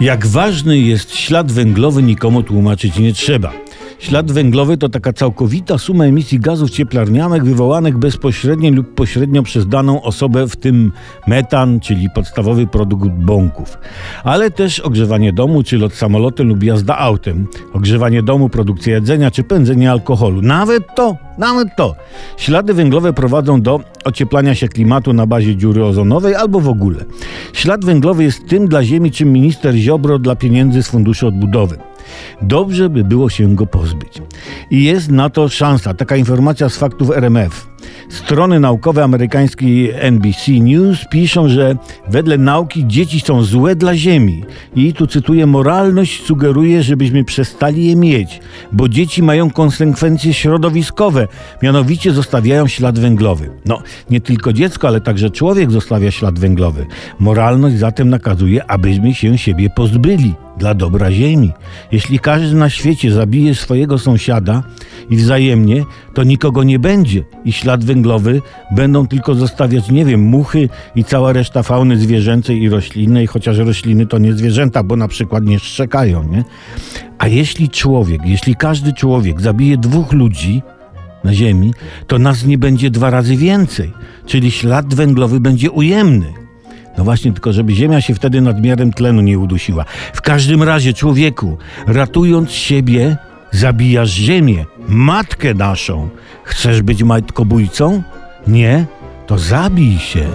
Jak ważny jest ślad węglowy, nikomu tłumaczyć nie trzeba. Ślad węglowy to taka całkowita suma emisji gazów cieplarnianych wywołanych bezpośrednio lub pośrednio przez daną osobę, w tym metan, czyli podstawowy produkt bąków. Ale też ogrzewanie domu, czy lot samolotem lub jazda autem, ogrzewanie domu, produkcja jedzenia, czy pędzenie alkoholu. Nawet to, nawet to. Ślady węglowe prowadzą do ocieplania się klimatu na bazie dziury ozonowej albo w ogóle. Ślad węglowy jest tym dla Ziemi, czym minister Ziobro dla pieniędzy z Funduszu Odbudowy. Dobrze by było się go pozbyć. I jest na to szansa. Taka informacja z faktów RMF. Strony naukowe amerykańskiej NBC News piszą, że wedle nauki dzieci są złe dla Ziemi. I tu cytuję: Moralność sugeruje, żebyśmy przestali je mieć, bo dzieci mają konsekwencje środowiskowe, mianowicie zostawiają ślad węglowy. No, nie tylko dziecko, ale także człowiek zostawia ślad węglowy. Moralność zatem nakazuje, abyśmy się siebie pozbyli dla dobra Ziemi. Jeśli każdy na świecie zabije swojego sąsiada i wzajemnie, to nikogo nie będzie i ślad węglowy będą tylko zostawiać, nie wiem, muchy i cała reszta fauny zwierzęcej i roślinnej, chociaż rośliny to nie zwierzęta, bo na przykład nie szczekają, nie? A jeśli człowiek, jeśli każdy człowiek zabije dwóch ludzi, na Ziemi, to nas nie będzie dwa razy więcej, czyli ślad węglowy będzie ujemny. No właśnie, tylko żeby Ziemia się wtedy nadmiarem tlenu nie udusiła. W każdym razie, człowieku, ratując siebie, zabijasz Ziemię, matkę naszą. Chcesz być matkobójcą? Nie? To zabij się.